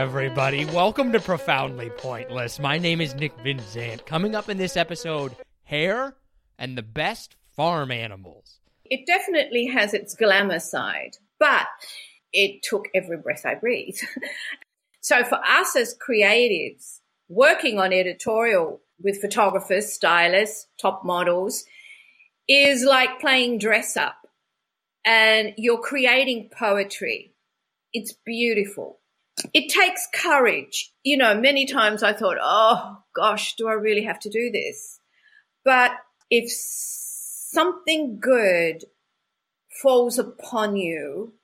Everybody. Welcome to Profoundly Pointless. My name is Nick Vinzant. Coming up in this episode, hair and the best farm animals. It definitely has its glamour side, but it took every breath I breathe. so for us as creatives, working on editorial with photographers, stylists, top models is like playing dress up and you're creating poetry. It's beautiful. It takes courage. You know, many times I thought, oh gosh, do I really have to do this? But if something good falls upon you,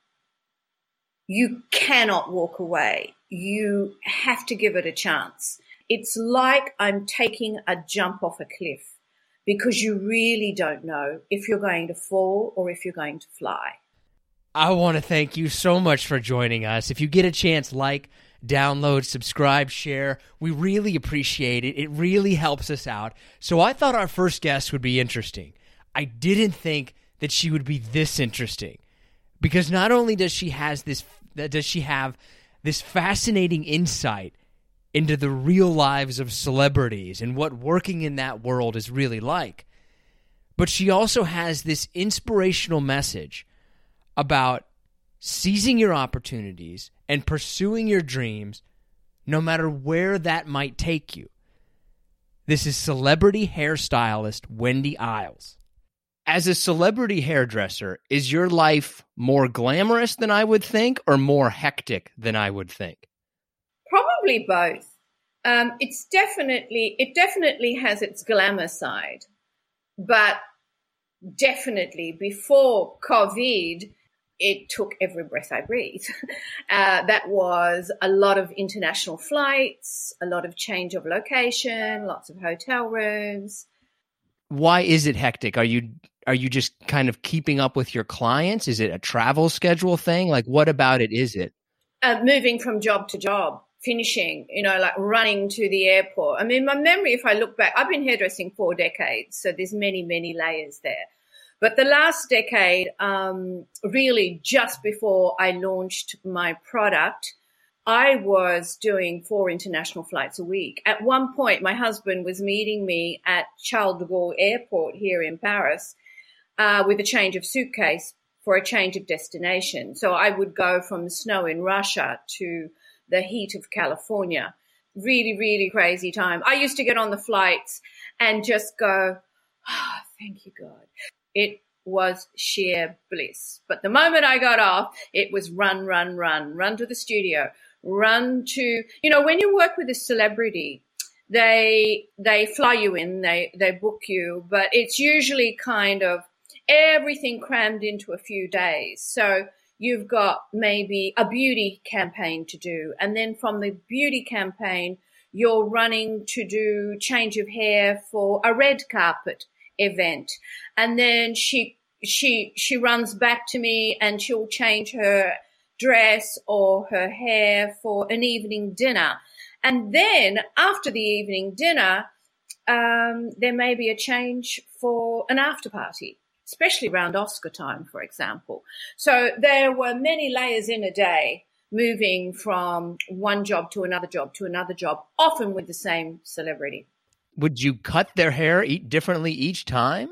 you cannot walk away. You have to give it a chance. It's like I'm taking a jump off a cliff because you really don't know if you're going to fall or if you're going to fly. I want to thank you so much for joining us. If you get a chance, like, download, subscribe, share. We really appreciate it. It really helps us out. So I thought our first guest would be interesting. I didn't think that she would be this interesting because not only does she has this does she have this fascinating insight into the real lives of celebrities and what working in that world is really like, but she also has this inspirational message about seizing your opportunities and pursuing your dreams no matter where that might take you. This is celebrity hairstylist Wendy Iles. As a celebrity hairdresser, is your life more glamorous than I would think or more hectic than I would think? Probably both. Um, it's definitely it definitely has its glamour side, but definitely before COVID, it took every breath I breathe. Uh, that was a lot of international flights, a lot of change of location, lots of hotel rooms. Why is it hectic? Are you are you just kind of keeping up with your clients? Is it a travel schedule thing? Like what about it is it? Uh, moving from job to job, finishing, you know, like running to the airport. I mean, my memory, if I look back, I've been hairdressing four decades, so there's many, many layers there. But the last decade, um, really just before I launched my product, I was doing four international flights a week. At one point, my husband was meeting me at Charles de Gaulle Airport here in Paris uh, with a change of suitcase for a change of destination. So I would go from the snow in Russia to the heat of California. Really, really crazy time. I used to get on the flights and just go, oh, thank you, God it was sheer bliss. But the moment I got off, it was run, run, run, run to the studio, run to, you know, when you work with a celebrity, they, they fly you in, they, they book you, but it's usually kind of everything crammed into a few days. So you've got maybe a beauty campaign to do. And then from the beauty campaign, you're running to do change of hair for a red carpet event. And then she, she, she runs back to me and she'll change her dress or her hair for an evening dinner. And then after the evening dinner, um, there may be a change for an after party, especially around Oscar time, for example. So there were many layers in a day moving from one job to another job to another job, often with the same celebrity. Would you cut their hair eat differently each time?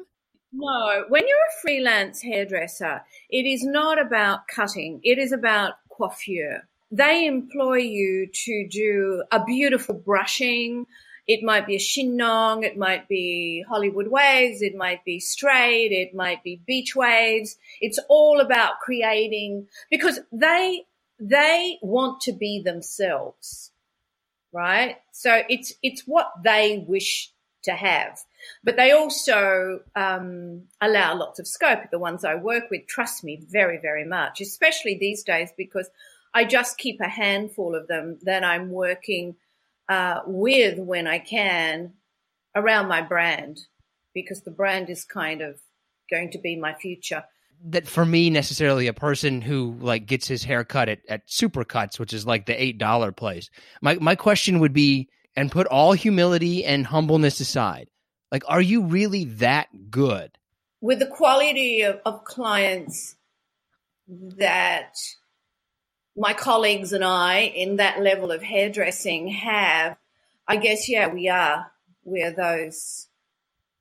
No, when you're a freelance hairdresser, it is not about cutting, it is about coiffure. They employ you to do a beautiful brushing. It might be a chignon, it might be Hollywood waves, it might be straight, it might be beach waves. It's all about creating because they they want to be themselves, right? So it's it's what they wish to have. But they also um, allow lots of scope. The ones I work with trust me very, very much, especially these days because I just keep a handful of them that I'm working uh, with when I can around my brand because the brand is kind of going to be my future. That for me, necessarily a person who like gets his hair cut at, at Supercuts, which is like the eight dollar place. My my question would be, and put all humility and humbleness aside, like, are you really that good? With the quality of, of clients that my colleagues and I in that level of hairdressing have, I guess, yeah, we are. We're those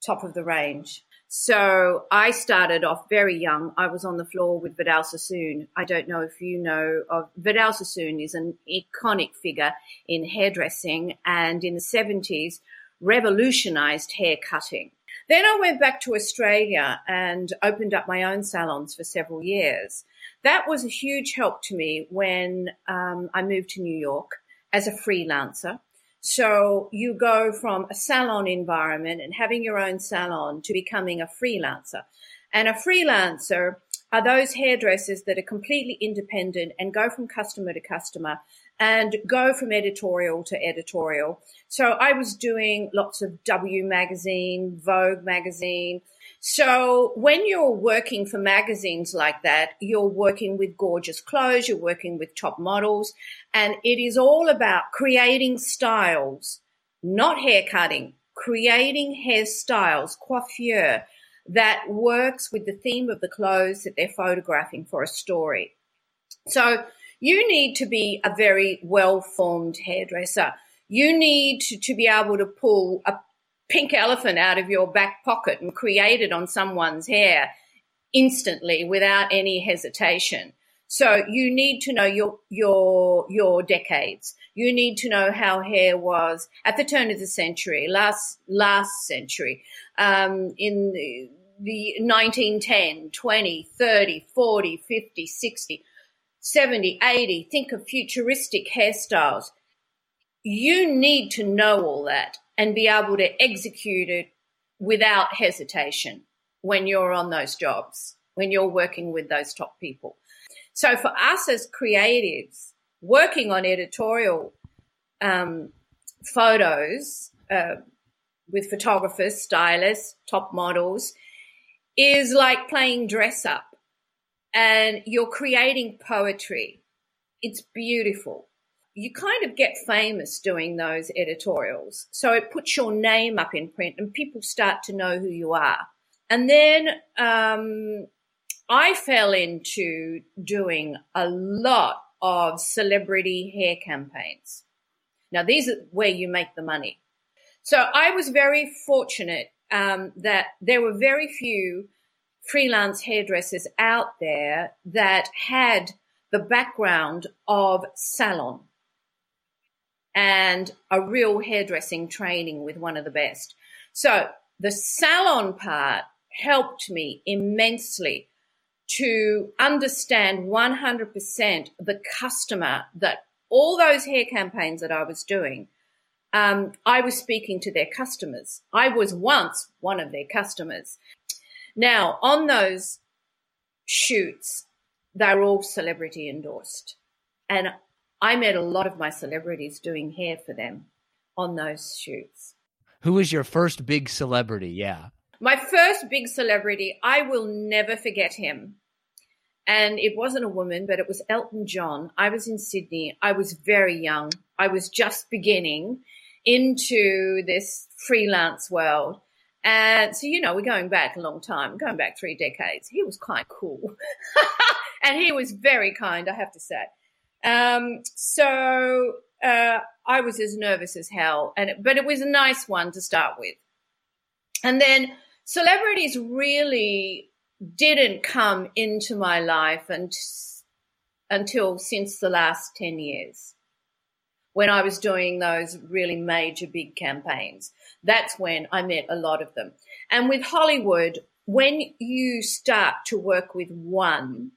top of the range. So I started off very young. I was on the floor with Vidal Sassoon. I don't know if you know of Vidal Sassoon is an iconic figure in hairdressing and in the 70s revolutionized hair cutting. Then I went back to Australia and opened up my own salons for several years. That was a huge help to me when um, I moved to New York as a freelancer. So you go from a salon environment and having your own salon to becoming a freelancer. And a freelancer are those hairdressers that are completely independent and go from customer to customer and go from editorial to editorial. So I was doing lots of W magazine, Vogue magazine. So when you're working for magazines like that, you're working with gorgeous clothes, you're working with top models, and it is all about creating styles, not hair cutting, creating hairstyles, coiffure that works with the theme of the clothes that they're photographing for a story. So you need to be a very well formed hairdresser. You need to, be able to pull a pink elephant out of your back pocket and create it on someone's hair instantly without any hesitation. So you need to know your your your decades. You need to know how hair was at the turn of the century, last last century, um, in the, the 1910, 20, 30, 40, 50, 60 70, 80, think of futuristic hairstyles. You need to know all that and be able to execute it without hesitation when you're on those jobs, when you're working with those top people. So for us as creatives, working on editorial um, photos uh, with photographers, stylists, top models is like playing dress up and you're creating poetry. It's beautiful. You kind of get famous doing those editorials. So it puts your name up in print and people start to know who you are. And then um, I fell into doing a lot of celebrity hair campaigns. Now, these are where you make the money. So I was very fortunate um, that there were very few freelance hairdressers out there that had the background of salon and a real hairdressing training with one of the best. So the salon part helped me immensely to understand 100% the customer that all those hair campaigns that I was doing, um, I was speaking to their customers. I was once one of their customers. Now, on those shoots, they're all celebrity endorsed. And I met a lot of my celebrities doing hair for them on those shoots. Who was your first big celebrity? Yeah. My first big celebrity, I will never forget him. And it wasn't a woman, but it was Elton John. I was in Sydney. I was very young. I was just beginning into this freelance world. And so, you know, we're going back a long time, going back three decades. He was quite cool. and he was very kind, I have to say. Um, so uh, I was as nervous as hell, and but it was a nice one to start with. And then celebrities really didn't come into my life and, until since the last 10 years when I was doing those really major big campaigns. That's when I met a lot of them. And with Hollywood, when you start to work with one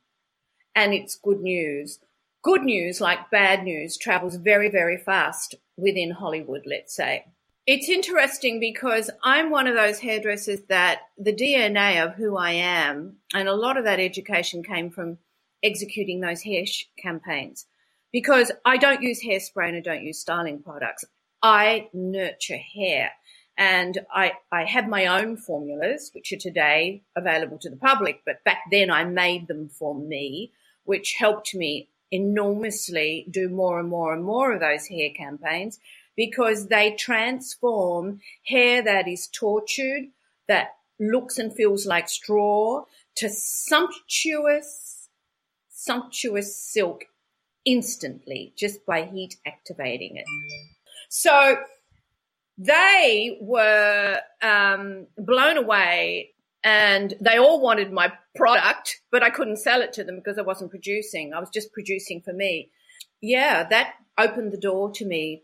and it's good news, good news, like bad news, travels very, very fast within Hollywood, let's say. It's interesting because I'm one of those hairdressers that the DNA of who I am, and a lot of that education came from executing those hair campaigns. Because I don't use hairspray and I don't use styling products. I nurture hair. And I, I have my own formulas, which are today available to the public, but back then I made them for me, which helped me enormously do more and more and more of those hair campaigns because they transform hair that is tortured, that looks and feels like straw, to sumptuous, sumptuous silk instantly just by heat activating it. So they were um, blown away and they all wanted my product, but I couldn't sell it to them because I wasn't producing. I was just producing for me. Yeah, that opened the door to me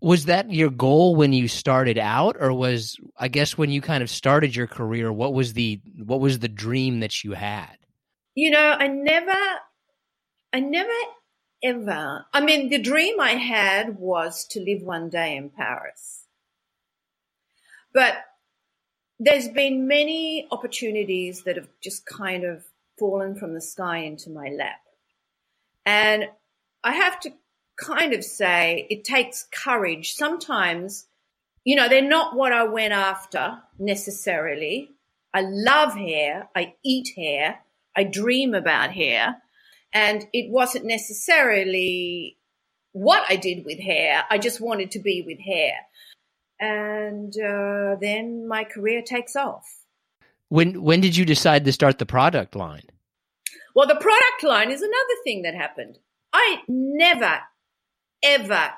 was that your goal when you started out or was i guess when you kind of started your career what was the what was the dream that you had you know i never i never ever i mean the dream i had was to live one day in paris but there's been many opportunities that have just kind of fallen from the sky into my lap and i have to kind of say it takes courage. Sometimes, you know, they're not what I went after necessarily. I love hair. I eat hair. I dream about hair. And it wasn't necessarily what I did with hair. I just wanted to be with hair. And uh, then my career takes off. When when did you decide to start the product line? Well, the product line is another thing that happened. I never ever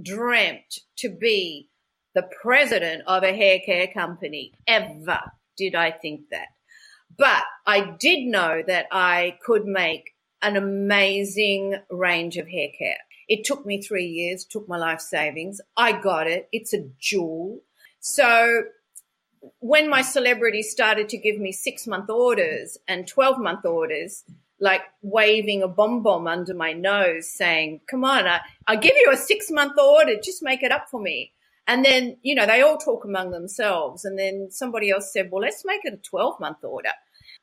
dreamt to be the president of a hair care company. Ever did I think that. But I did know that I could make an amazing range of hair care. It took me three years, took my life savings. I got it. It's a jewel. So when my celebrities started to give me six month orders and 12 month orders, like waving a bomb bomb under my nose saying, come on, I, I'll give you a six month order. Just make it up for me. And then, you know, they all talk among themselves. And then somebody else said, well, let's make it a 12 month order.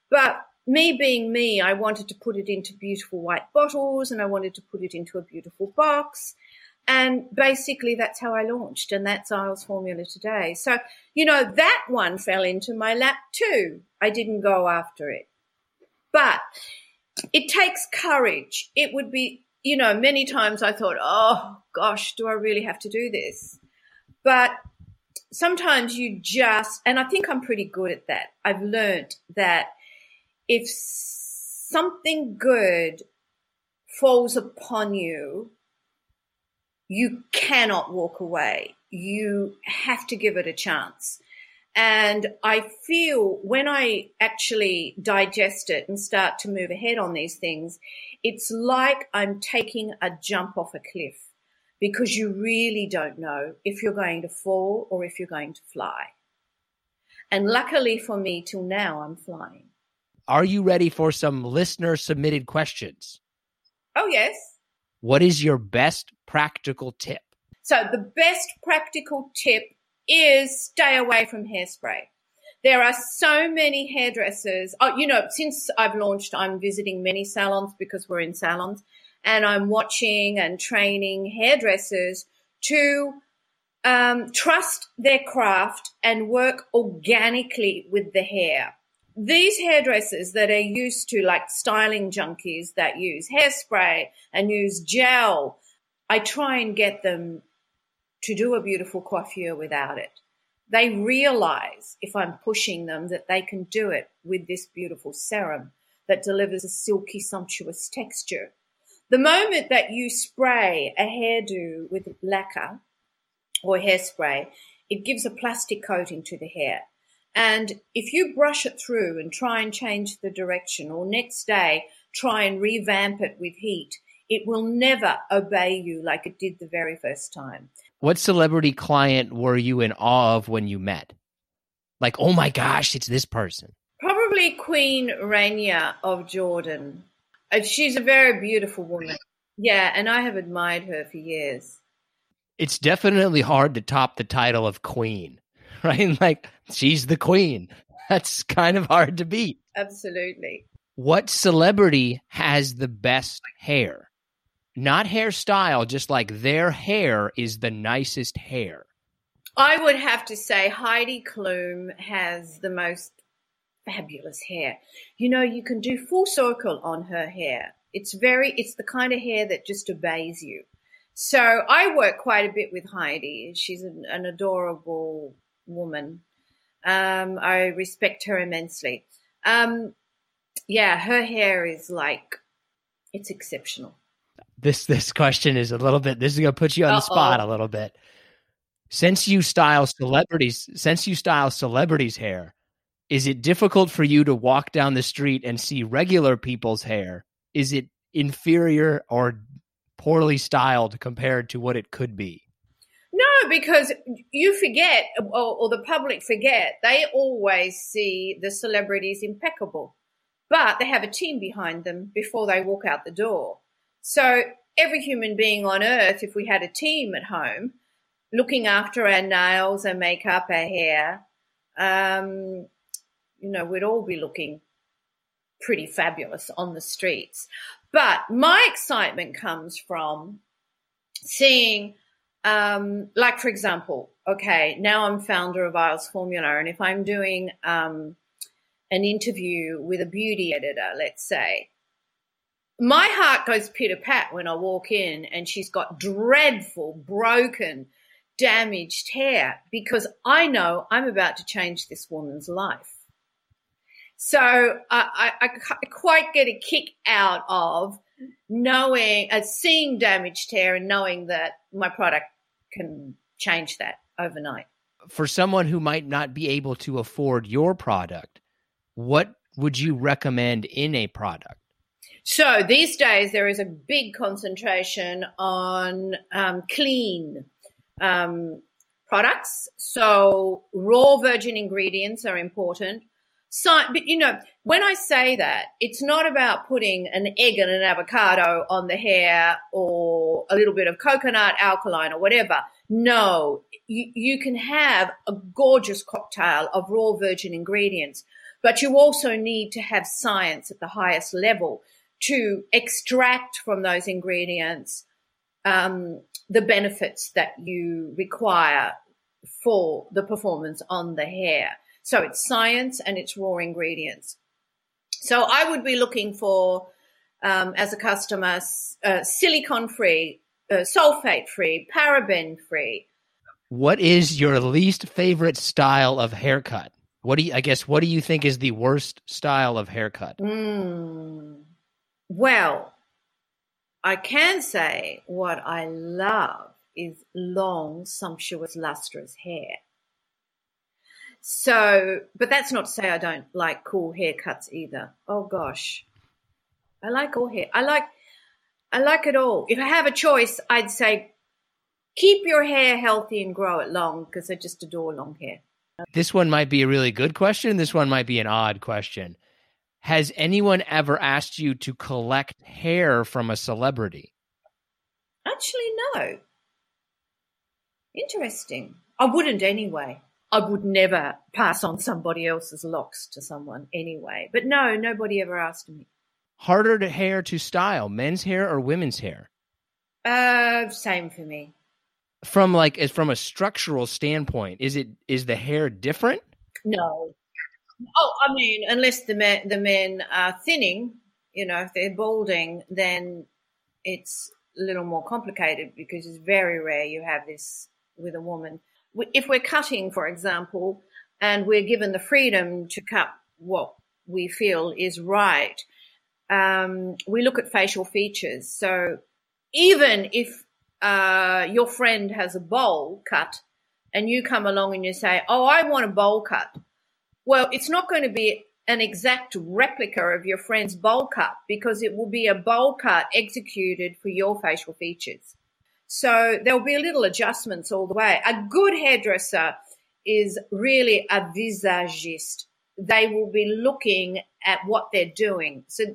But me being me, I wanted to put it into beautiful white bottles and I wanted to put it into a beautiful box. And basically that's how I launched and that's Iles Formula today. So, you know, that one fell into my lap too. I didn't go after it. But it takes courage. It would be, you know, many times I thought, oh gosh, do I really have to do this? But sometimes you just, and I think I'm pretty good at that. I've learned that if something good falls upon you, you cannot walk away. You have to give it a chance. And I feel when I actually digest it and start to move ahead on these things, it's like I'm taking a jump off a cliff because you really don't know if you're going to fall or if you're going to fly. And luckily for me, till now, I'm flying. Are you ready for some listener submitted questions? Oh, yes. What is your best practical tip? So, the best practical tip is stay away from hairspray. There are so many hairdressers. Oh, you know, since I've launched, I'm visiting many salons because we're in salons and I'm watching and training hairdressers to um, trust their craft and work organically with the hair. These hairdressers that are used to like styling junkies that use hairspray and use gel, I try and get them to do a beautiful coiffure without it. They realize if I'm pushing them that they can do it with this beautiful serum that delivers a silky, sumptuous texture. The moment that you spray a hairdo with lacquer or hairspray, it gives a plastic coating to the hair. And if you brush it through and try and change the direction, or next day try and revamp it with heat, it will never obey you like it did the very first time. What celebrity client were you in awe of when you met? Like, oh my gosh, it's this person. Probably Queen Rania of Jordan. Uh, she's a very beautiful woman. Yeah, and I have admired her for years. It's definitely hard to top the title of queen, right? Like, she's the queen. That's kind of hard to beat. Absolutely. What celebrity has the best hair? Not hairstyle, just like their hair is the nicest hair. I would have to say Heidi Klum has the most fabulous hair. You know, you can do full circle on her hair. It's very, it's the kind of hair that just obeys you. So I work quite a bit with Heidi. She's an, an adorable woman. Um, I respect her immensely. Um, yeah, her hair is like, it's exceptional. This this question is a little bit. This is gonna put you on Uh-oh. the spot a little bit. Since you style celebrities, since you style celebrities' hair, is it difficult for you to walk down the street and see regular people's hair? Is it inferior or poorly styled compared to what it could be? Because you forget, or, or, the public forget, they always see the celebrities impeccable, but they have a team behind them before they walk out the door. So every human being on earth, if we had a team at home looking after our nails, our makeup, our hair, um, you know, we'd all be looking pretty fabulous on the streets. But my excitement comes from seeing, um, like, for example, okay, now I'm founder of Iles Formula, and if I'm doing um, an interview with a beauty editor, let's say, my heart goes pitter pat when I walk in and she's got dreadful, broken, damaged hair because I know I'm about to change this woman's life. So I, I, I quite get a kick out of knowing, uh, seeing damaged hair and knowing that my product can change that overnight. For someone who might not be able to afford your product, what would you recommend in a product? So these days, there is a big concentration on um, clean um, products. So raw virgin ingredients are important. So, but you know, when I say that, it's not about putting an egg and an avocado on the hair or a little bit of coconut alkaline or whatever. No, you, you can have a gorgeous cocktail of raw virgin ingredients, but you also need to have science at the highest level to extract from those ingredients um, the benefits that you require for the performance on the hair. So it's science and it's raw ingredients. So I would be looking for, um, as a customer, uh, silicone free, uh, sulfate free, paraben free. What is your least favorite style of haircut? What do you, I guess, what do you think is the worst style of haircut? Mm. Well, I can say what I love is long, sumptuous, lustrous hair. So, but that's not to say I don't like cool haircuts either. Oh gosh. I like all hair. I like, I like it all. If I have a choice, I'd say keep your hair healthy and grow it long because I just adore long hair. This one might be a really good question. This one might be an odd question. Has anyone ever asked you to collect hair from a celebrity? Actually, no. Interesting. I wouldn't anyway. I would never pass on somebody else's locks to someone anyway. But no, nobody ever asked me. Harder to hair to style, men's hair or women's hair? Uh, same for me. From like as from a structural standpoint, is it is the hair different? No, Oh, I mean, unless the men, the men are thinning, you know, if they're balding, then it's a little more complicated because it's very rare you have this with a woman. If we're cutting, for example, and we're given the freedom to cut what we feel is right, um, we look at facial features. So even if uh, your friend has a bowl cut and you come along and you say, Oh, I want a bowl cut. Well, it's not going to be an exact replica of your friend's bowl cut because it will be a bowl cut executed for your facial features. So there'll be little adjustments all the way. A good hairdresser is really a visagist. They will be looking at what they're doing. So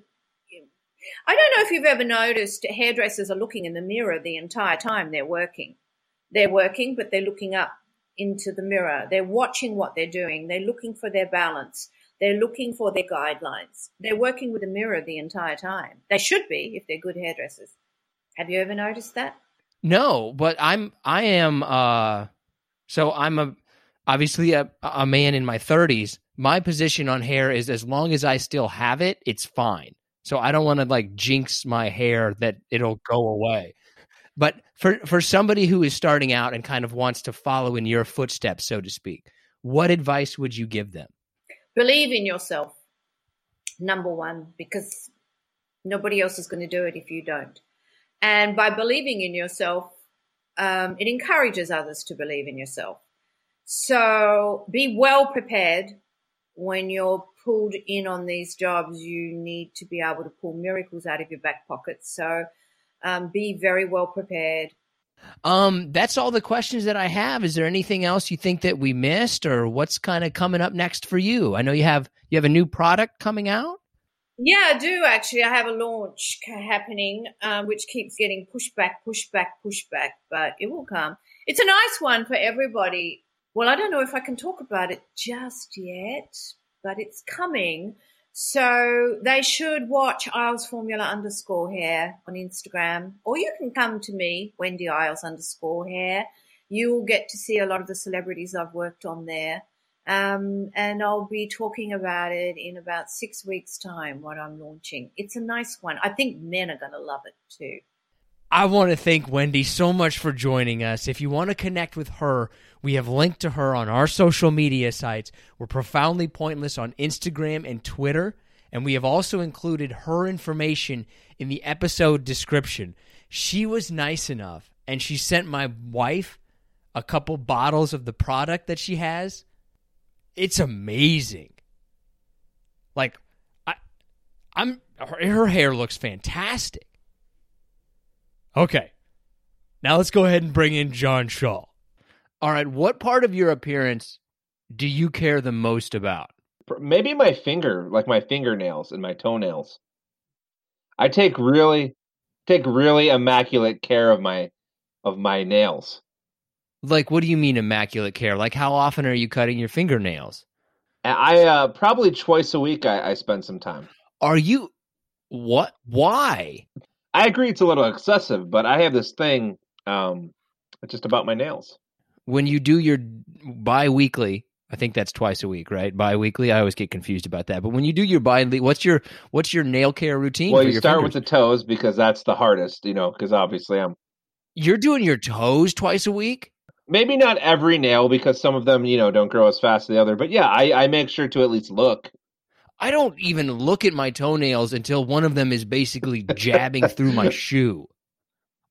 I don't know if you've ever noticed hairdressers are looking in the mirror the entire time they're working. They're working, but they're looking up into the mirror. They're watching what they're doing. They're looking for their balance. They're looking for their guidelines. They're working with a mirror the entire time. They should be if they're good hairdressers. Have you ever noticed that? No, but I'm I am uh so I'm a obviously a, a man in my 30s. My position on hair is as long as I still have it, it's fine. So I don't want to like jinx my hair that it'll go away. But for for somebody who is starting out and kind of wants to follow in your footsteps, so to speak, what advice would you give them? Believe in yourself. Number one, because nobody else is going to do it if you don't. And by believing in yourself, um, it encourages others to believe in yourself. So be well prepared when you're pulled in on these jobs. You need to be able to pull miracles out of your back pocket. So um, be very well prepared. Um, that's all the questions that I have. Is there anything else you think that we missed, or what's kind of coming up next for you? I know you have you have a new product coming out. Yeah, I do actually. I have a launch happening, um, which keeps getting pushed back, pushed back, pushed back, but it will come. It's a nice one for everybody. Well, I don't know if I can talk about it just yet, but it's coming. So they should watch Iles Formula underscore hair on Instagram, or you can come to me, Wendy Iles underscore hair. You will get to see a lot of the celebrities I've worked on there. Um, and I'll be talking about it in about six weeks' time, what I'm launching. It's a nice one. I think men are going to love it too. I want to thank Wendy so much for joining us. If you want to connect with her, we have linked to her on our social media sites. We're profoundly pointless on Instagram and Twitter, and we have also included her information in the episode description. She was nice enough, and she sent my wife a couple bottles of the product that she has. It's amazing. Like, I, I'm her, her hair looks fantastic. Okay, now let's go ahead and bring in John Shaw. All right, what part of your appearance do you care the most about? Maybe my finger, like my fingernails and my toenails. I take really take really immaculate care of my of my nails. Like what do you mean immaculate care? Like how often are you cutting your fingernails? I uh probably twice a week I, I spend some time. Are you what why? I agree it's a little excessive, but I have this thing um just about my nails when you do your bi-weekly I think that's twice a week, right? Bi-weekly. I always get confused about that. But when you do your bi, what's your what's your nail care routine? Well, you start fingers? with the toes because that's the hardest, you know. Because obviously, I'm. You're doing your toes twice a week. Maybe not every nail because some of them, you know, don't grow as fast as the other. But yeah, I, I make sure to at least look. I don't even look at my toenails until one of them is basically jabbing through my shoe.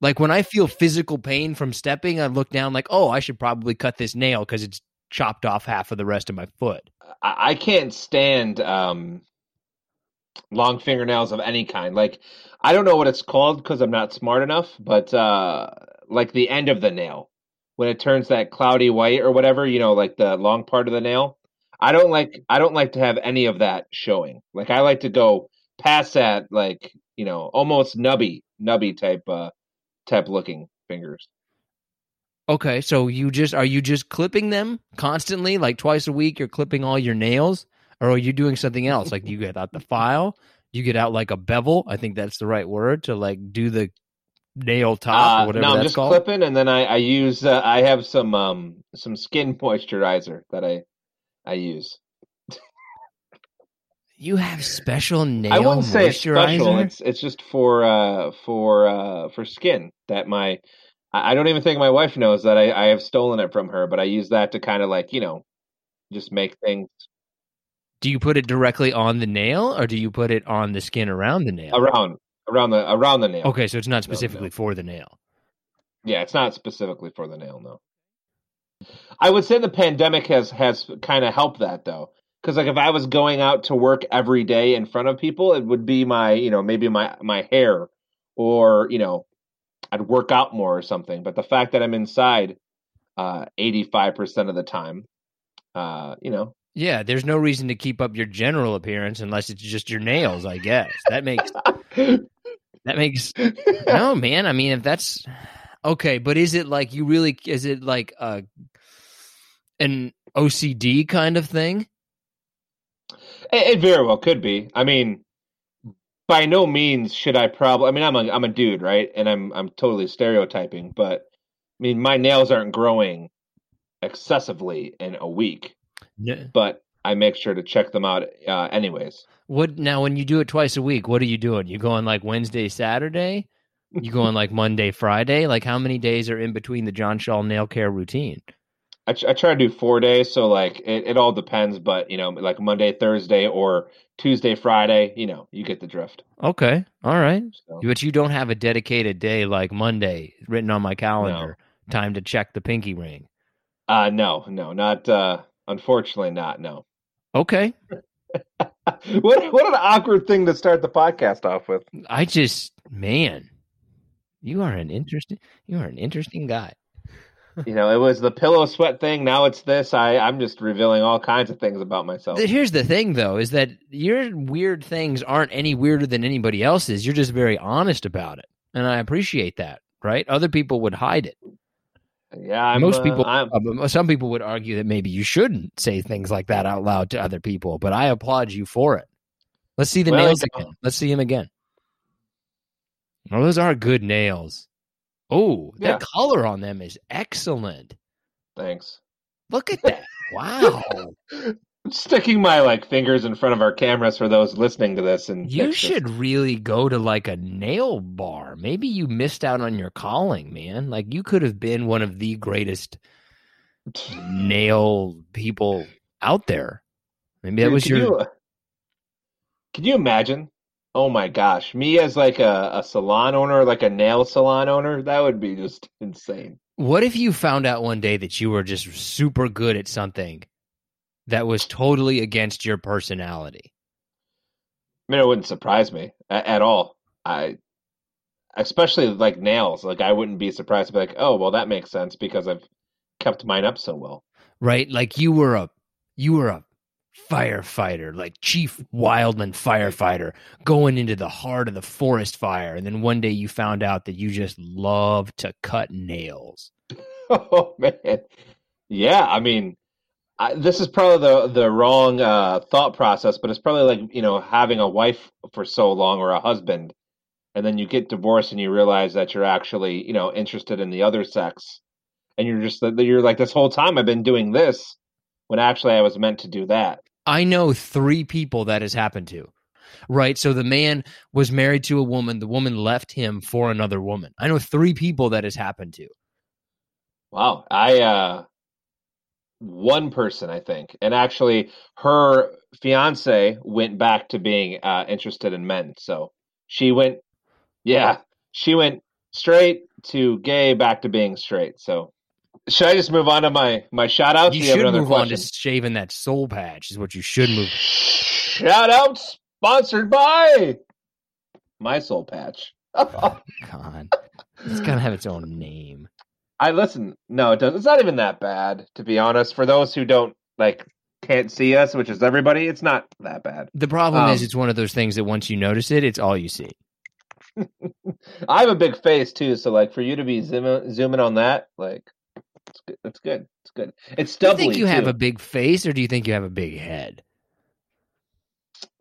Like when I feel physical pain from stepping, I look down like, oh, I should probably cut this nail because it's chopped off half of the rest of my foot. I, I can't stand um, long fingernails of any kind. Like I don't know what it's called because I'm not smart enough, but uh, like the end of the nail when it turns that cloudy white or whatever, you know, like the long part of the nail. I don't like I don't like to have any of that showing. Like I like to go past that, like you know, almost nubby, nubby type uh, type looking fingers. Okay, so you just are you just clipping them constantly, like twice a week? You're clipping all your nails, or are you doing something else? Like you get out the file, you get out like a bevel. I think that's the right word to like do the nail top or Uh, whatever no, I'm just called. clipping, and then I, I use uh, I have some um some skin moisturizer that I I use. You have special nail I wouldn't say it's special. moisturizer. It's it's just for uh for uh for skin that my I I don't even think my wife knows that I, I have stolen it from her, but I use that to kind of like you know just make things. Do you put it directly on the nail, or do you put it on the skin around the nail? around around the around the nail. Okay, so it's not No, specifically no. for the nail. Yeah, it's not specifically for the nail, no. I would say the pandemic has has kind of helped that though, because like if I was going out to work every day in front of people, it would be my you know maybe my my hair, or you know, I'd work out more or something. But the fact that I'm inside, eighty five percent of the time, uh, you know, Yeah, there's no reason to keep up your general appearance unless it's just your nails. I guess that makes that makes no man. I mean, if that's okay, but is it like you really? Is it like a an OCD kind of thing? It, it very well could be. I mean, by no means should I probably. I mean, I'm a I'm a dude, right? And I'm I'm totally stereotyping, but I mean, my nails aren't growing excessively in a week, No. but I make sure to check them out uh, anyways. What now? When you do it twice a week, what are you doing? You going like Wednesday, Saturday? You going like Monday, Friday? Like how many days are in between the John Shaw nail care routine? I, I try to do four days, so like it, it all depends. But you know, like Monday, Thursday, or Tuesday, Friday. You know, you get the drift. Okay, all right. So. But you don't have a dedicated day like Monday written on my calendar. Time to check the pinky ring. Uh no, no, not. uh Unfortunately, not. No. Okay. what what an awkward thing to start the podcast off with. I just man, you are an interesting you are an interesting guy. you know, it was the pillow sweat thing. Now it's this. I I'm just revealing all kinds of things about myself. Here's the thing though, is that your weird things aren't any weirder than anybody else's. You're just very honest about it. And I appreciate that, right? Other people would hide it. Yeah, I'm, Most uh, people uh, some people would argue that maybe you shouldn't say things like that out loud to other people, but I applaud you for it. Let's see the Well, nails again. Let's see him again. Oh, those are good nails. Oh, Yeah. that color on them is excellent. thanks. Look at that. wow. Sticking my like fingers in front of our cameras for those listening to this, and You should really go to like a nail bar. Maybe you missed out on your calling, man. Like you could have been one of the greatest nail people out there. Maybe that Dude, was can your You, uh, can you imagine? Oh my gosh, me as like a, a salon owner, like a nail salon owner, that would be just insane. What if you found out one day that you were just super good at something that was totally against your personality? I mean, it wouldn't surprise me at, at all. I, especially like nails, like I wouldn't be surprised to be like, oh, well, that makes sense because I've kept mine up so well. Right? Like you were a you were a firefighter, like chief wildland firefighter, going into the heart of the forest fire, and then one day you found out that you just love to cut nails. Oh man, yeah. I mean, I, this is probably the the wrong uh, thought process, but it's probably like you know having a wife for so long or a husband, and then you get divorced and you realize that you're actually you know interested in the other sex, and you're just you're like this whole time I've been doing this when actually I was meant to do that. I know three people that has happened to. Right? So the man was married to a woman, the woman left him for another woman. I know three people that has happened to. Wow, I uh, one person I think, and actually her fiance went back to being uh, interested in men. So she went, yeah, she went straight to gay, back to being straight. So should I just move on to my my shout outs? You should move on to shaving that soul patch, is what you should move. Shout out sponsored by my soul patch. God. It's got to have its own name. I listen. No, it doesn't. It's not even that bad, to be honest. For those who don't like can't see us, which is everybody, it's not that bad. The problem is, Um, it's one of those things that once you notice it, it's all you see. I have a big face too, so like for you to be zoom, zooming on that, like it's good. It's good. It's good. It's Do you think you have a big face, or do you think you have a big head?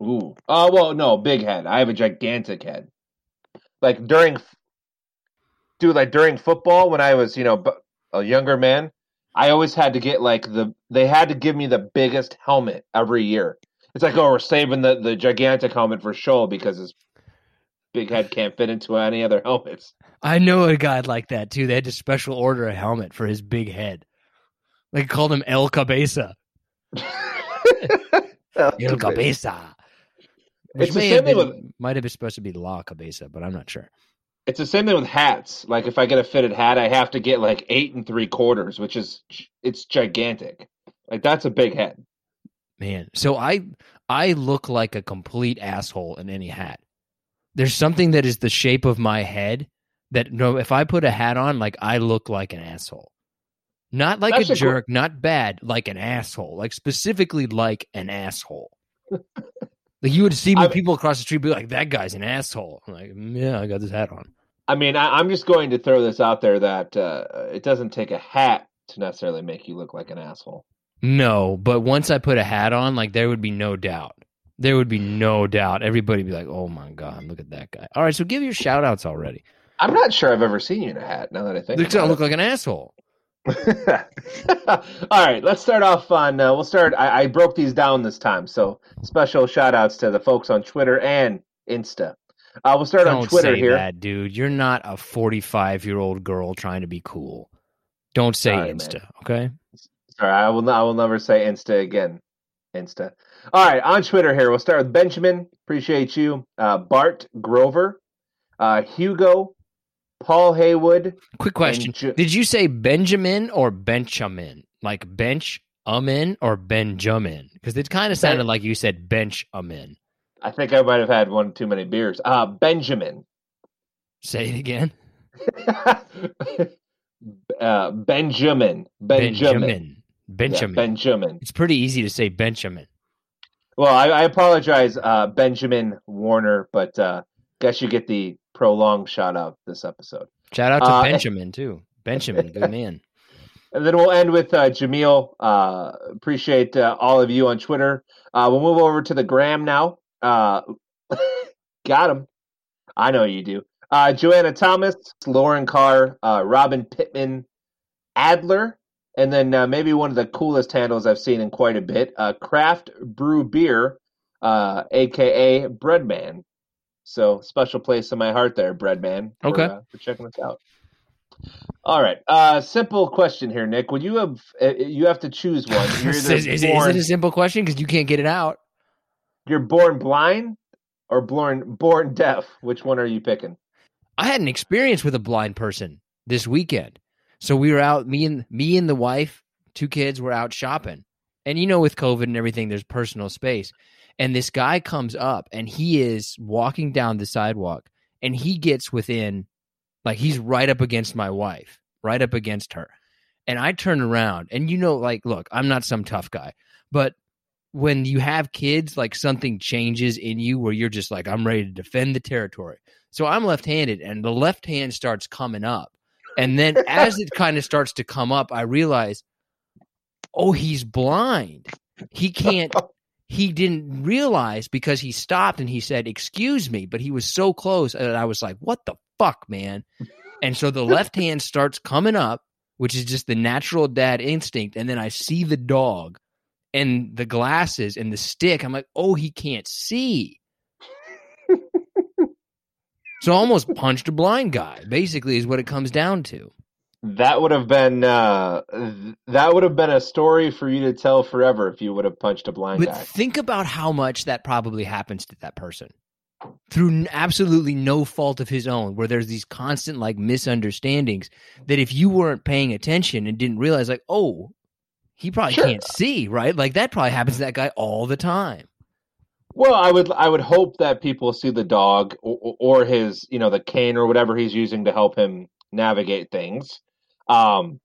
Ooh. Oh well, no, big head. I have a gigantic head. Like during, dude, like during football when I was, you know, a younger man, I always had to get like the. They had to give me the biggest helmet every year. It's like, oh, we're saving the the gigantic helmet for Shoal because his big head can't fit into any other helmets. I know a guy like that too. They had to special order a helmet for his big head. They called him El Cabeza. El cabeza. Which It's the may same have been, with- might have been supposed to be La Cabeza, but I'm not sure. It's the same thing with hats. Like if I get a fitted hat, I have to get like eight and three quarters, which is it's gigantic. Like that's a big head. Man, so I I look like a complete asshole in any hat. There's something that is the shape of my head that no, if I put a hat on, like I look like an asshole. Not like That's a jerk, not bad, like an asshole. Like specifically like an asshole. like you would see me people across the street be like, "That guy's an asshole." I'm like, "Mm, yeah, I got this hat on. I mean, I, I'm just going to throw this out there that uh, it doesn't take a hat to necessarily make you look like an asshole. No, but once I put a hat on, like there would be no doubt. There would be no doubt. Everybody be like, "Oh my god, look at that guy!" All right, so give your shout outs already. I'm not sure I've ever seen you in a hat. Now that I think, I look like an asshole. All right, let's start off on. Uh, we'll start. I, I broke these down this time, so special shout outs to the folks on Twitter and Insta. Uh, we'll start on Don't Twitter say here. that, dude. You're not a 45 year old girl trying to be cool. Don't say right, Insta, man. okay? Sorry, I will. I will never say Insta again. Insta. All right, on Twitter here. We'll start with Benjamin. Appreciate you. Uh, Bart Grover, uh, Hugo, Paul Haywood. Quick question: Ju- Did you say Benjamin or Benjamin? Like bench amin or Benjamin? Because it kind of sounded like you said bench amin. I think I might have had one too many beers. Uh, Benjamin. Say it again. uh, Benjamin. Benjamin. Benjamin. Yeah, Benjamin. Benjamin. It's pretty easy to say Benjamin. Well, I, I apologize, uh, Benjamin Warner, but uh, guess you get the prolonged shout out this episode. Shout out to Uh, Benjamin too. Benjamin, good man. And then we'll end with uh, Jameel. Uh, appreciate uh, all of you on Twitter. Uh, we'll move over to the gram now. Uh, got him. I know you do. Uh, Joanna Thomas, Lauren Carr, uh, Robin Pittman, Adler, and then uh, maybe one of the coolest handles I've seen in quite a bit, uh, Craft Brew Beer, uh, aka Breadman. So special place in my heart there, Breadman. For, Okay. uh, for checking us out. All right. Uh, simple question here, Nick. Would you have? Uh, you have to choose one. Is, is- is it a simple question? Because you can't get it out. you're born blind or born born deaf. Which one are you picking? I had an experience with a blind person this weekend. So we were out, me and me and the wife, two kids were out shopping. And you know, with COVID and everything, there's personal space. And this guy comes up and he is walking down the sidewalk and he gets within like he's right up against my wife, right up against her. And I turn around and you know, like, look, I'm not some tough guy, but when you have kids, like something changes in you where you're just like, I'm ready to defend the territory. So I'm left handed and the left hand starts coming up. And then as it kind of starts to come up, I realize, oh, he's blind. He can't, he didn't realize because he stopped and he said, Excuse me. But he was so close. And I was like, What the fuck, man? And so the left hand starts coming up, which is just the natural dad instinct. And then I see the dog and the glasses and the stick. I'm like, Oh, he can't see. So I almost punched a blind guy, basically, is what it comes down to. That would have been uh, that would have been a story for you to tell forever if you would have punched a blind But guy. think about how much that probably happens to that person through absolutely no fault of his own, where there's these constant like misunderstandings that if you weren't paying attention and didn't realize, like, oh, he probably Sure. can't see, right? Like that probably happens to that guy all the time. Well, I would I would hope that people see the dog or, or his you know the cane or whatever he's using to help him navigate things. Um,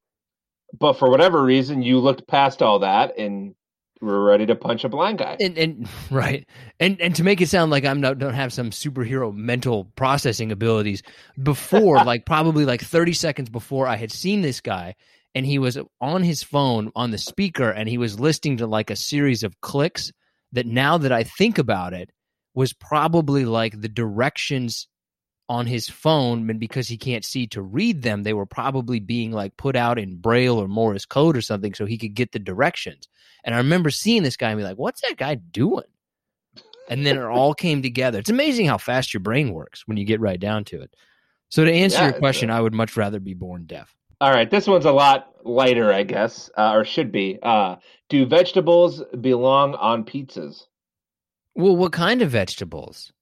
but for whatever reason, you looked past all that and were ready to punch a blind guy. And and right. And and to make it sound like I'm not don't have some superhero mental processing abilities, before like probably like 30 seconds before I had seen this guy and he was on his phone on the speaker and he was listening to like a series of clicks that now that I think about it was probably like the directions on his phone and because he can't see to read them they were probably being like put out in braille or morse code or something so he could get the directions and i remember seeing this guy and be like what's that guy doing and then it all came together it's amazing how fast your brain works when you get right down to it so to answer Yeah, your question i would much rather be born deaf All right, this one's a lot lighter, I guess, uh, or should be. Uh, do vegetables belong on pizzas? Well, what kind of vegetables?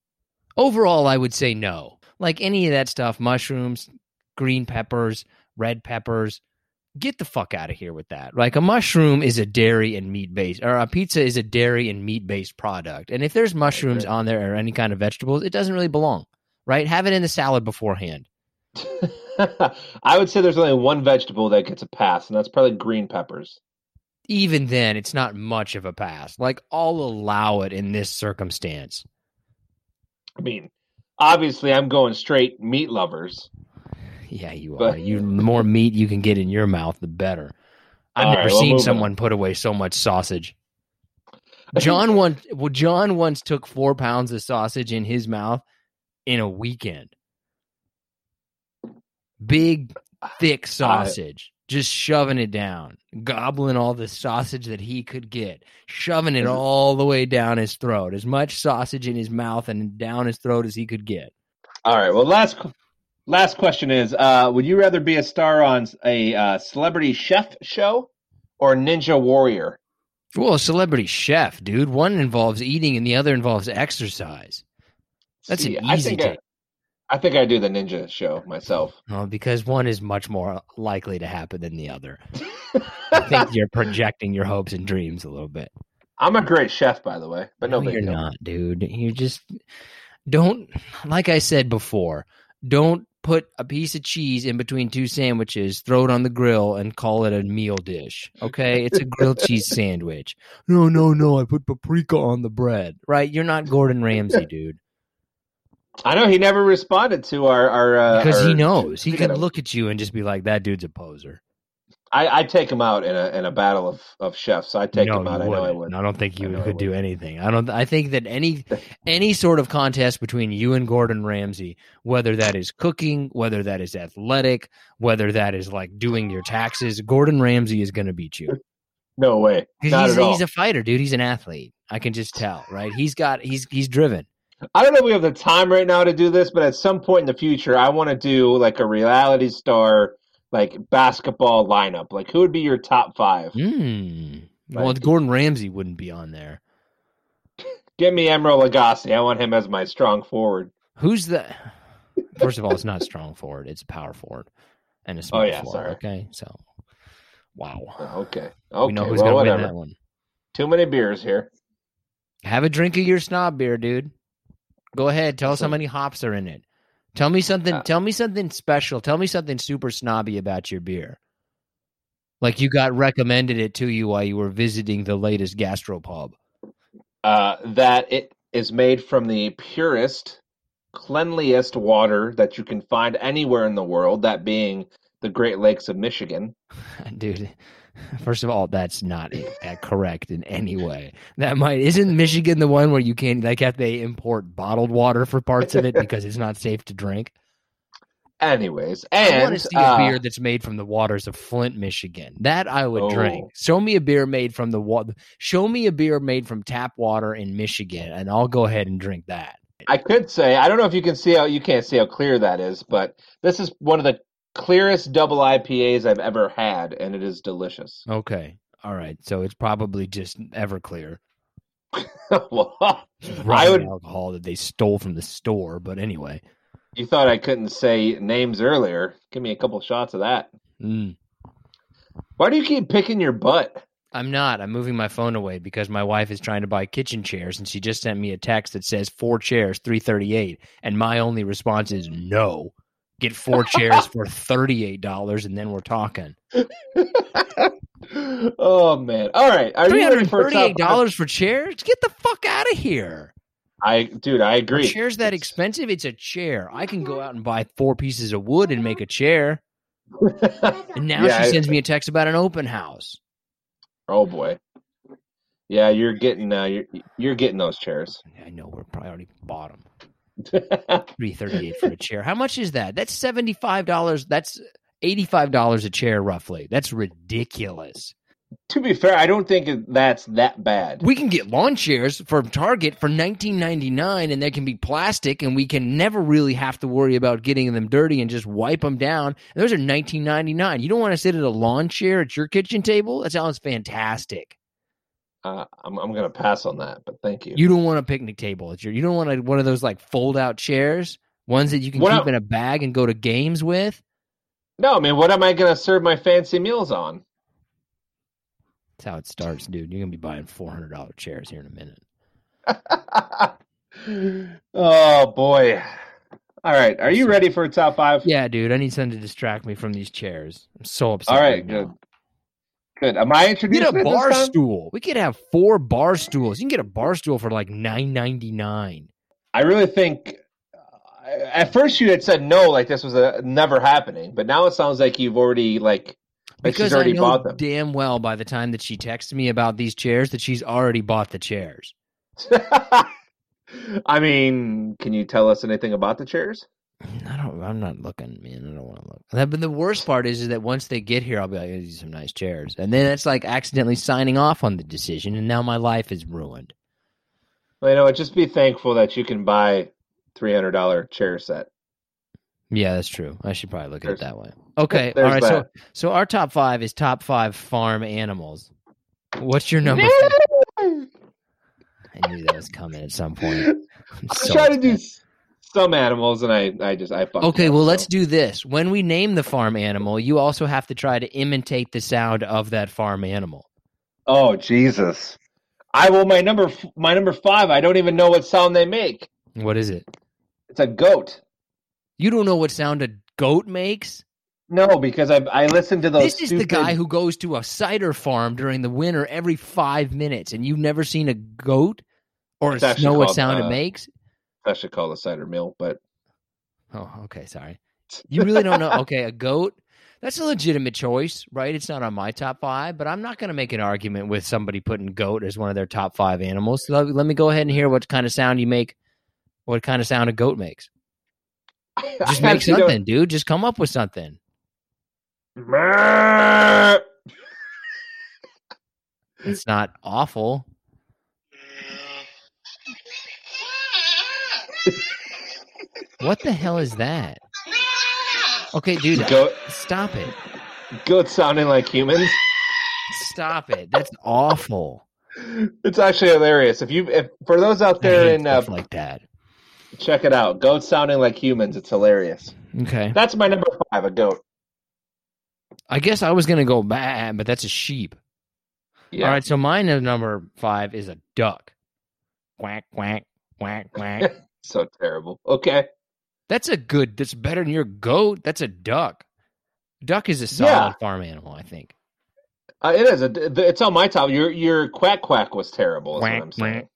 Overall, I would say no. Like any of that stuff, mushrooms, green peppers, red peppers, get the fuck out of here with that. Like a mushroom is a dairy and meat based, or a pizza is a dairy and meat based product. And if there's mushrooms on there or any kind of vegetables, it doesn't really belong, right? Have it in the salad beforehand. I would say there's only one vegetable that gets a pass, and that's probably green peppers. Even then, it's not much of a pass. Like I'll allow it in this circumstance. I mean, obviously, I'm going straight meat lovers. Yeah, you But- are. You the more meat you can get in your mouth, the better. I've All never right, seen someone put away so much sausage. John once well, John once took four pounds of sausage in his mouth in a weekend. Big, thick sausage, just shoving it down, gobbling all the sausage that he could get, shoving it all the way down his throat, as much sausage in his mouth and down his throat as he could get. All right. Well, last last question is: uh, Would you rather be a star on a uh, celebrity chef show or Ninja Warrior? Well, a celebrity chef, dude. One involves eating and the other involves exercise. That's See, an I easy think. I, I think I do the Ninja show myself. Well, because one is much more likely to happen than the other. I think you're projecting your hopes and dreams a little bit. I'm a great chef, by the way, but no, you're deal. not, dude. You just don't. Like I said before, don't put a piece of cheese in between two sandwiches, throw it on the grill, and call it a meal dish. Okay, it's a grilled cheese sandwich. No, no, no. I put paprika on the bread. Right? You're not Gordon Ramsay, dude. I know he never responded to our our uh, Because he knows he can look at you and just be like, "That dude's a poser." I take him out in a in a battle of of chefs. I take no, him out. I know I wouldn't. I don't think you could do anything. I don't. I think that any any sort of contest between you and Gordon Ramsay, whether that is cooking, whether that is athletic, whether that is like doing your taxes, Gordon Ramsay is going to beat you No way. Not he's at all. he's a fighter, dude. He's an athlete. I can just tell, right? He's got he's he's driven. I don't know if we have the time right now to do this, but at some point in the future, I want to do like a reality star like basketball lineup. Like who would be your top five? Hmm. Well, Gordon Ramsay wouldn't be on there. Give me Emeril Lagasse. I want him as my strong forward. Who's the? First of all, it's not strong forward; it's power forward and a small Oh, yeah, forward. sorry. Okay, so wow. Oh, Okay. Okay. we know who's well, going to win that one. Too many beers here. Have a drink of your snob beer, dude. Go ahead. Tell us how many hops are in it. Tell me something. Uh, tell me something special. Tell me something super snobby about your beer. Like you got recommended it to you while you were visiting the latest gastropub. Uh, that it is made from the purest, cleanliest water that you can find anywhere in the world. That being the Great Lakes of Michigan. Dude, first of all, that's not uh, correct in any way. That might isn't Michigan the one where you can't like have they import bottled water for parts of it because it's not safe to drink. Anyways, I want and to see a uh, beer that's made from the waters of Flint, Michigan. That I would Oh. drink. Show me a beer made from the water. Show me a beer made from tap water in Michigan, and I'll go ahead and drink that. I could say I don't know if you can see how you can't see how clear that is, but this is one of the clearest double IPAs I've ever had, and it is delicious. Okay, all right. So it's probably just Everclear, well, I would. alcohol that they stole from the store. But anyway, You thought I couldn't say names earlier? Give me a couple shots of that. mm. Why do you keep picking your butt? I'm not. I'm moving my phone away because my wife is trying to buy kitchen chairs, and she just sent me a text that says four chairs, three thirty eight, and my only response is no. Get four chairs for thirty eight dollars, and then we're talking. oh man! All right, are Three you for, top- for chairs? Get the fuck out of here! I, dude, I agree. chairs that expensive? It's a chair. I can go out and buy four pieces of wood and make a chair. And now Yeah, she I- sends me a text about an open house. oh boy. Yeah, you're getting uh, you're you're getting those chairs. I know we're probably already bought them. Three thirty-eight for a chair. How much is that? That's seventy-five dollars. That's eighty-five dollars a chair, roughly. That's ridiculous. To be fair, I don't think that's that bad. We can get lawn chairs from Target for nineteen ninety nine, and they can be plastic, and we can never really have to worry about getting them dirty and just wipe them down. And those are nineteen ninety nine. You don't want to sit at a lawn chair at your kitchen table? That sounds fantastic. Uh, I'm I'm gonna pass on that, but thank you. You don't want a picnic table at your. You don't want a, one of those like fold out chairs, ones that you can What keep in a bag and go to games with. No, I mean, what am I gonna serve my fancy meals on? That's how it starts, dude. You're gonna be buying four hundred dollar chairs here in a minute. oh boy! All right, are you ready for a top five? Yeah, dude. I need something to distract me from these chairs. I'm so upset. All right, now. good. Good. Am I Get introducing a it this bar stool. We could have four bar stools. You can get a bar stool for like nine ninety nine. I really think. uh, At first, you had said no, like this was a never happening, but now it sounds like you've already like, like Because she's already I know bought them. damn well by the time that she texted me about these chairs that she's already bought the chairs. I mean, can you tell us anything about the chairs? I don't. I'm not looking, man. I don't want to look. That- But the worst part is, is that once they get here, I'll be like, "These are some nice chairs," and then it's like accidentally signing off on the decision, and now my life is ruined. Well, you know, what, just be thankful that you can buy three hundred dollar chair set. Yeah, that's true. I should probably look at it that way. Okay, all there's right. So, so our top five is top five farm animals. What's your number? I'm knew that was coming at some point. I'm so trying to do some animals, and I, I just, I fucked Okay, up, well, so. let's do this. When we name the farm animal, you also have to try to imitate the sound of that farm animal. Oh Jesus! I will. My number, my number five. I don't even know what sound they make. What is it? It's a goat. You don't know what sound a goat makes? No, because I, I listened to those. This is the guy who goes to a cider farm during the winter every five minutes, and you've never seen a goat or It's actually know what sound uh, it makes? I should call a cider mill, but Oh, okay, sorry. You really don't know? Okay, a goat. That's a legitimate choice, right? It's not on my top five, but I'm not going to make an argument with somebody putting goat as one of their top five animals. So let, let me go ahead and hear what kind of sound you make. What kind of sound a goat makes? Just make don't- something, dude. Just come up with something. It's not awful. What the hell is that? Okay, dude, Goat, stop it. goat sounding like humans. Stop it. That's awful. It's actually hilarious. If you, if for those out there in, uh, like that. check it out. Goats sounding like humans. It's hilarious. Okay. That's my number five. A goat. I guess I was gonna go bad, but that's a sheep. Yeah. All right, so mine is number five is a duck. Quack quack quack quack. So terrible. Okay. that's a good. That's better than your goat. That's a duck. Duck is a solid Yeah. farm animal, I think. Uh, it is. A, it's on my top. Your your quack quack was terrible. Is what Quack, I'm saying.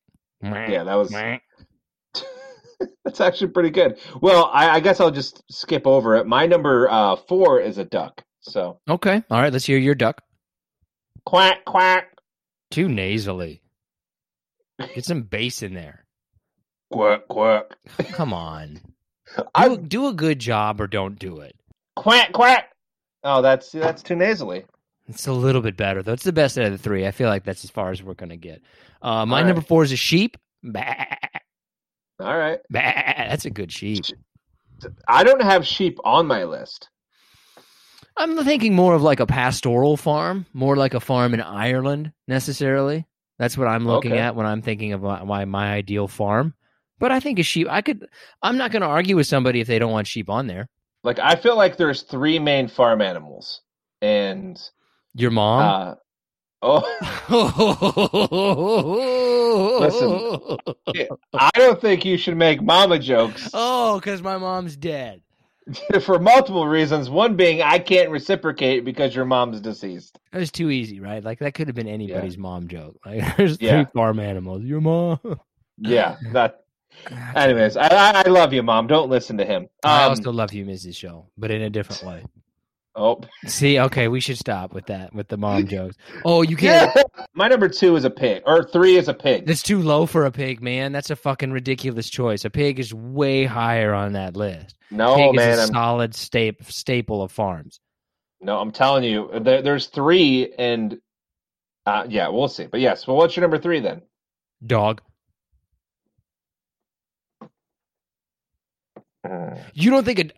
quack. Yeah, that was. That's actually pretty good. Well, I, I guess I'll just skip over it. My number uh, four is a duck. So Okay. All right. Let's hear your duck. quack quack Too nasally. Get some bass in there. Quack quack. Come on. I Do, do a good job or don't do it. quack quack. Oh, that's that's too nasally. It's a little bit better though. It's the best out of the three. I feel like that's as far as we're gonna get. Uh, my right. number four is a sheep. Bah, All right. bah. That's a good sheep. I don't have sheep on my list. I'm thinking more of like a pastoral farm, more like a farm in Ireland necessarily. That's what I'm looking Okay. at when I'm thinking of my, my my ideal farm. But I think a sheep. I could. I'm not going to argue with somebody if they don't want sheep on there. Like I feel like there's three main farm animals, and Your mom. uh, oh, I don't think you should make mama jokes Oh, because my mom's dead. for multiple reasons. One being I can't reciprocate because your mom's deceased. That was too easy, right? Like that could have been anybody's mom joke. Like there's Yeah. three farm animals. Your mom. Yeah, that. Anyways, I, I I love you, mom. Don't listen to him. I Um, also love you, Mrs. Show, but in a different way. oh, See, okay, we should stop with that with the mom jokes. Oh, you can't. yeah. My number two is a pig, or three is a pig. That's too low for a pig, man. That's a fucking ridiculous choice. A pig is way higher on that list. No, pig man, is a I'm, solid staple staple of farms. no, I'm telling you, there, there's three, and Uh, yeah, we'll see. But yes, well, what's your number three then? Dog. Uh, You don't think a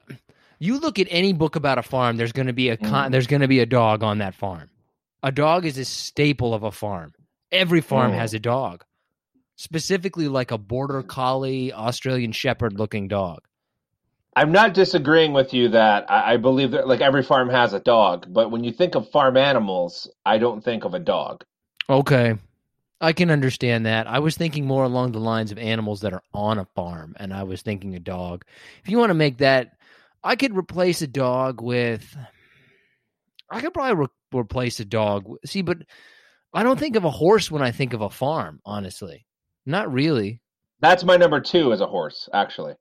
you look at any book about a farm, there's going to be a con, Mm. there's going to be a dog on that farm. A dog is a staple of a farm. Every farm Mm. has a dog. Specifically like a border collie, Australian shepherd looking dog. I'm not disagreeing with you that I, I believe that like every farm has a dog, but when you think of farm animals, I don't think of a dog. Okay. I can understand that. I was thinking more along the lines of animals that are on a farm, and I was thinking a dog. If you want to make that, I could replace a dog with. I could probably re- replace a dog. See, but I don't think of a horse when I think of a farm, honestly. Not really. That's my number two as a horse, actually.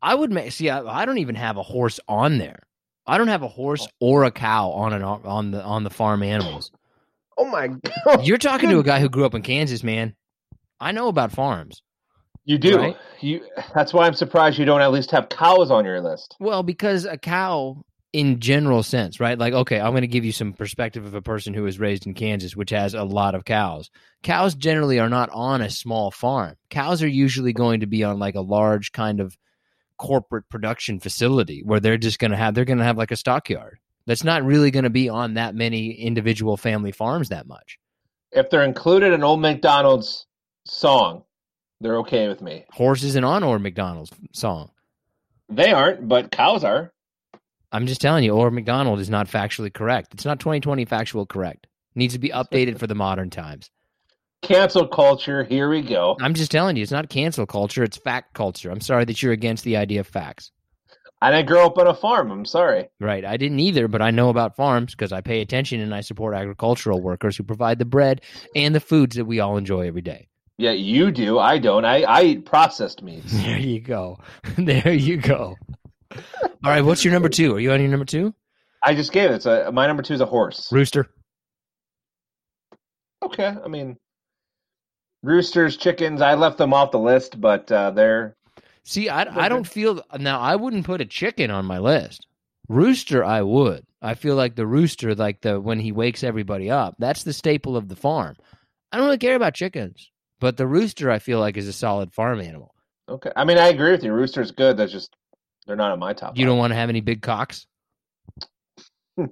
I would make. See, I, I don't even have a horse on there. I don't have a horse oh. or a cow on an on the on the farm animals. Oh my god. You're talking to a guy who grew up in Kansas, man. I know about farms. You do. Right? You that's why I'm surprised you don't at least have cows on your list. Well, because a cow, in general sense, right? Like, okay, I'm going to give you some perspective of a person who was raised in Kansas, which has a lot of cows. Cows generally are not on a small farm. Cows are usually going to be on like a large kind of corporate production facility where they're just going to have they're going to have like a stockyard. That's not really going to be on that many individual family farms that much. If they're included in Old McDonald's song, they're okay with me. Horses and on or McDonald's song. They aren't, but cows are. I'm just telling you, Old McDonald is not factually correct. It's not 2020 factual correct. needs to be updated for the modern times. Cancel culture, here we go. I'm just telling you, it's not cancel culture, it's fact culture. I'm sorry that you're against the idea of facts. I didn't grow up on a farm, I'm sorry. Right. I didn't either, but I know about farms because I pay attention and I support agricultural workers who provide the bread and the foods that we all enjoy every day. Yeah, you do. I don't. I, I eat processed meats. There you go. there you go. All right, what's your number two? Are you on your number two? I just gave it. A, my number two is a horse. Rooster. Okay, I mean, roosters, chickens. I left them off the list, but uh, they're See, I, I don't feel now. I wouldn't put a chicken on my list. Rooster, I would. I feel like the rooster, like the when he wakes everybody up, that's the staple of the farm. I don't really care about chickens, but the rooster, I feel like, is a solid farm animal. okay. I mean, I agree with you. Rooster's good. That's just they're not on my top. You don't want to have any big cocks.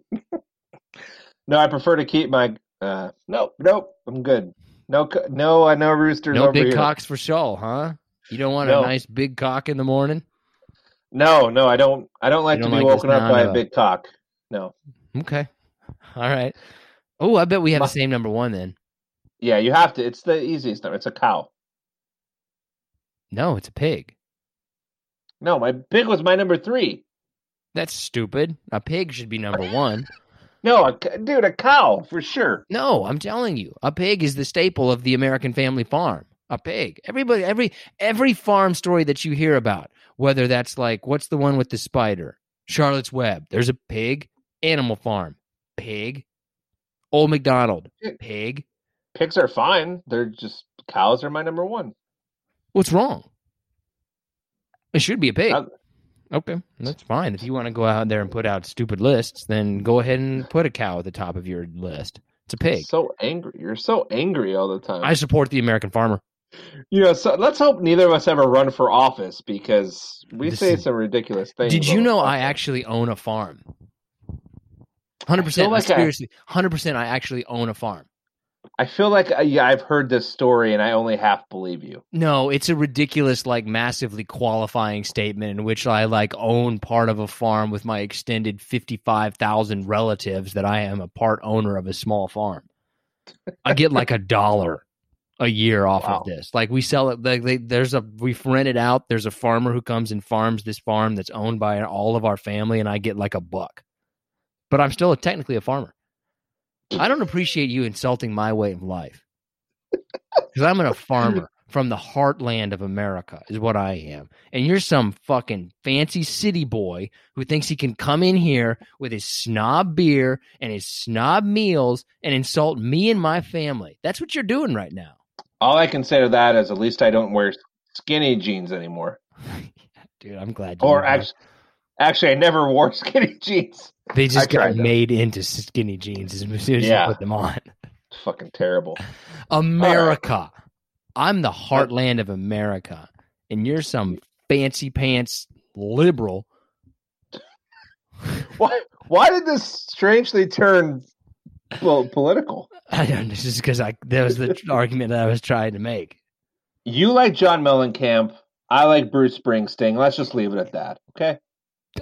No, I prefer to keep my. Uh, nope, nope. I'm good. No, no, I know roosters No big here. cocks for show, huh? You don't want No. a nice big cock in the morning. No, no, I don't. I don't like to don't be like woken up by a big cock. No. Okay, all right. Oh, I bet we have My- the same number one then. Yeah, you have to. It's the easiest number. It's a cow. No, it's a pig. No, my pig was my number three. That's stupid. A pig should be number one. No, a, dude, a cow for sure. No, I'm telling you, a pig is the staple of the American family farm. A pig. Everybody, every every farm story that you hear about, whether that's like what's the one with the spider, Charlotte's Web. There's a pig. Animal Farm, pig. Old McDonald, pig. Pigs are fine. They're just cows are my number one. What's wrong? It should be a pig. Uh, Okay, that's fine. If you want to go out there and put out stupid lists, then go ahead and put a cow at the top of your list. It's a pig. So angry. You're so angry all the time. I support the American farmer. You know, so let's hope neither of us ever run for office because we This say is- some ridiculous things. Did you know. I actually own a farm? Hundred percent. like I- Seriously, hundred percent. I actually own a farm. I feel like uh, yeah, I've heard this story and I only half believe you. No, it's a ridiculous, like, massively qualifying statement in which I like own part of a farm with my extended fifty-five thousand relatives. That I am a part owner of a small farm. I get like a dollar a year off Wow. of this. Like we sell it. Like they, there's a we rent it out. There's a farmer who comes and farms this farm that's owned by all of our family, and I get like a buck. But I'm still technically a farmer. I don't appreciate you insulting my way of life because I'm a farmer from the heartland of America, is what I am. And you're some fucking fancy city boy who thinks he can come in here with his snob beer and his snob meals and insult me and my family. That's what you're doing right now. All I can say to that is at least I don't wear skinny jeans anymore. Dude, I'm glad you Or actually, actually, I never wore skinny jeans. they just I got made into skinny jeans as soon as Yeah. you put them on. fucking terrible. America. I'm the heartland of America, and you're some fancy pants liberal. Why? Why did this strangely turn well, political? I don't know. This is because I that was the argument that I was trying to make. You like John Mellencamp. I like Bruce Springsteen. Let's just leave it at that. Okay.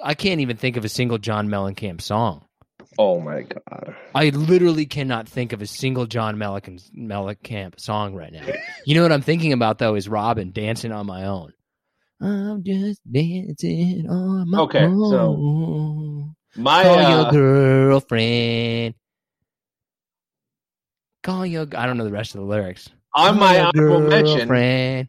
I can't even think of a single John Mellencamp song. Oh my god. I literally cannot think of a single John Mellencamp, song right now. You know what I'm thinking about though is Robyn dancing on my own. I'm just dancing on my Okay, own. so My uh, your girlfriend. Call your. I don't know the rest of the lyrics. on my honorable mention, girlfriend.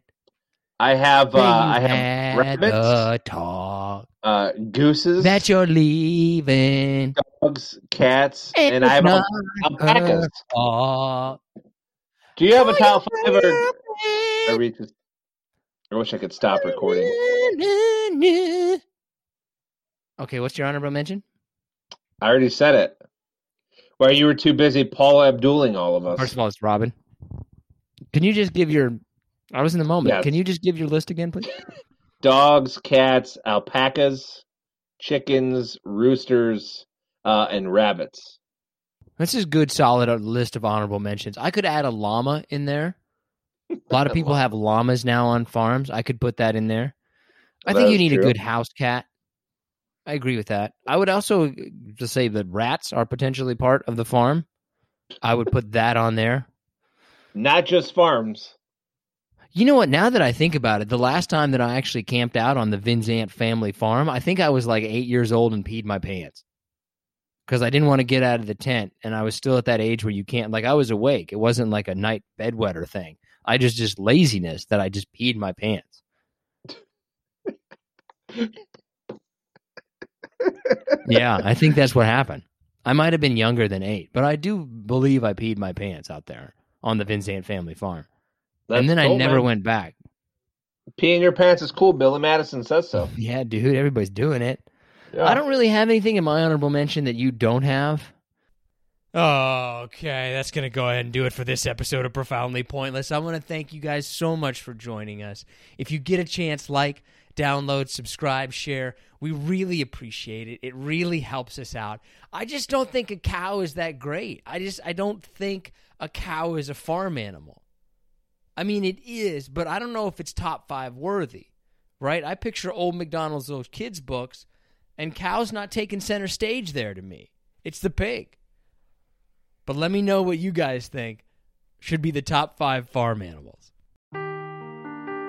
I have uh, I have rabbits, talk uh, gooses, that you're leaving. dogs, cats, and I have not alpacas. fault. Do you have a top five? Or, I read this. I wish I could stop recording. Okay, what's your honorable mention? I already said it. Well, you were too busy Paul Abduling all of us. First of all, it's Robyn. Can you just give your? I was in the moment. Yes. Can you just give your list again, please? Dogs, cats, alpacas, chickens, roosters, uh, and rabbits. This is a good, solid uh, list of honorable mentions. I could add a llama in there. A lot of people have llamas now on farms. I could put that in there. I That think you need a good house cat. I agree with that. I would also uh, just say that rats are potentially part of the farm. I would put that on there. Not just farms. You know what? Now that I think about it, the last time that I actually camped out on the Vinzant family farm, I think I was like eight years old and peed my pants because I didn't want to get out of the tent, and I was still at that age where you can't. Like I was awake. It wasn't like a night bedwetter thing. I just just laziness that I just peed my pants. yeah, I think that's what happened. I might have been younger than eight, but I do believe I peed my pants out there on the Vincent family farm, That's and then I never man. went back. Peeing your pants is cool. Billy Madison says so. Yeah, dude, everybody's doing it. Yeah. I don't really have anything in my honorable mention that you don't have. Okay, that's going to go ahead and do it for this episode of Profoundly Pointless. I want to thank you guys so much for joining us. If you get a chance, like, download, subscribe, share. We really appreciate it. It really helps us out. I just don't think a cow is that great. I just I don't think a cow is a farm animal. I mean it is, but I don't know if it's top 5 worthy. Right? I picture old McDonald's those kids books and cows not taking center stage there to me. It's the pig. But let me know what you guys think should be the top five farm animals.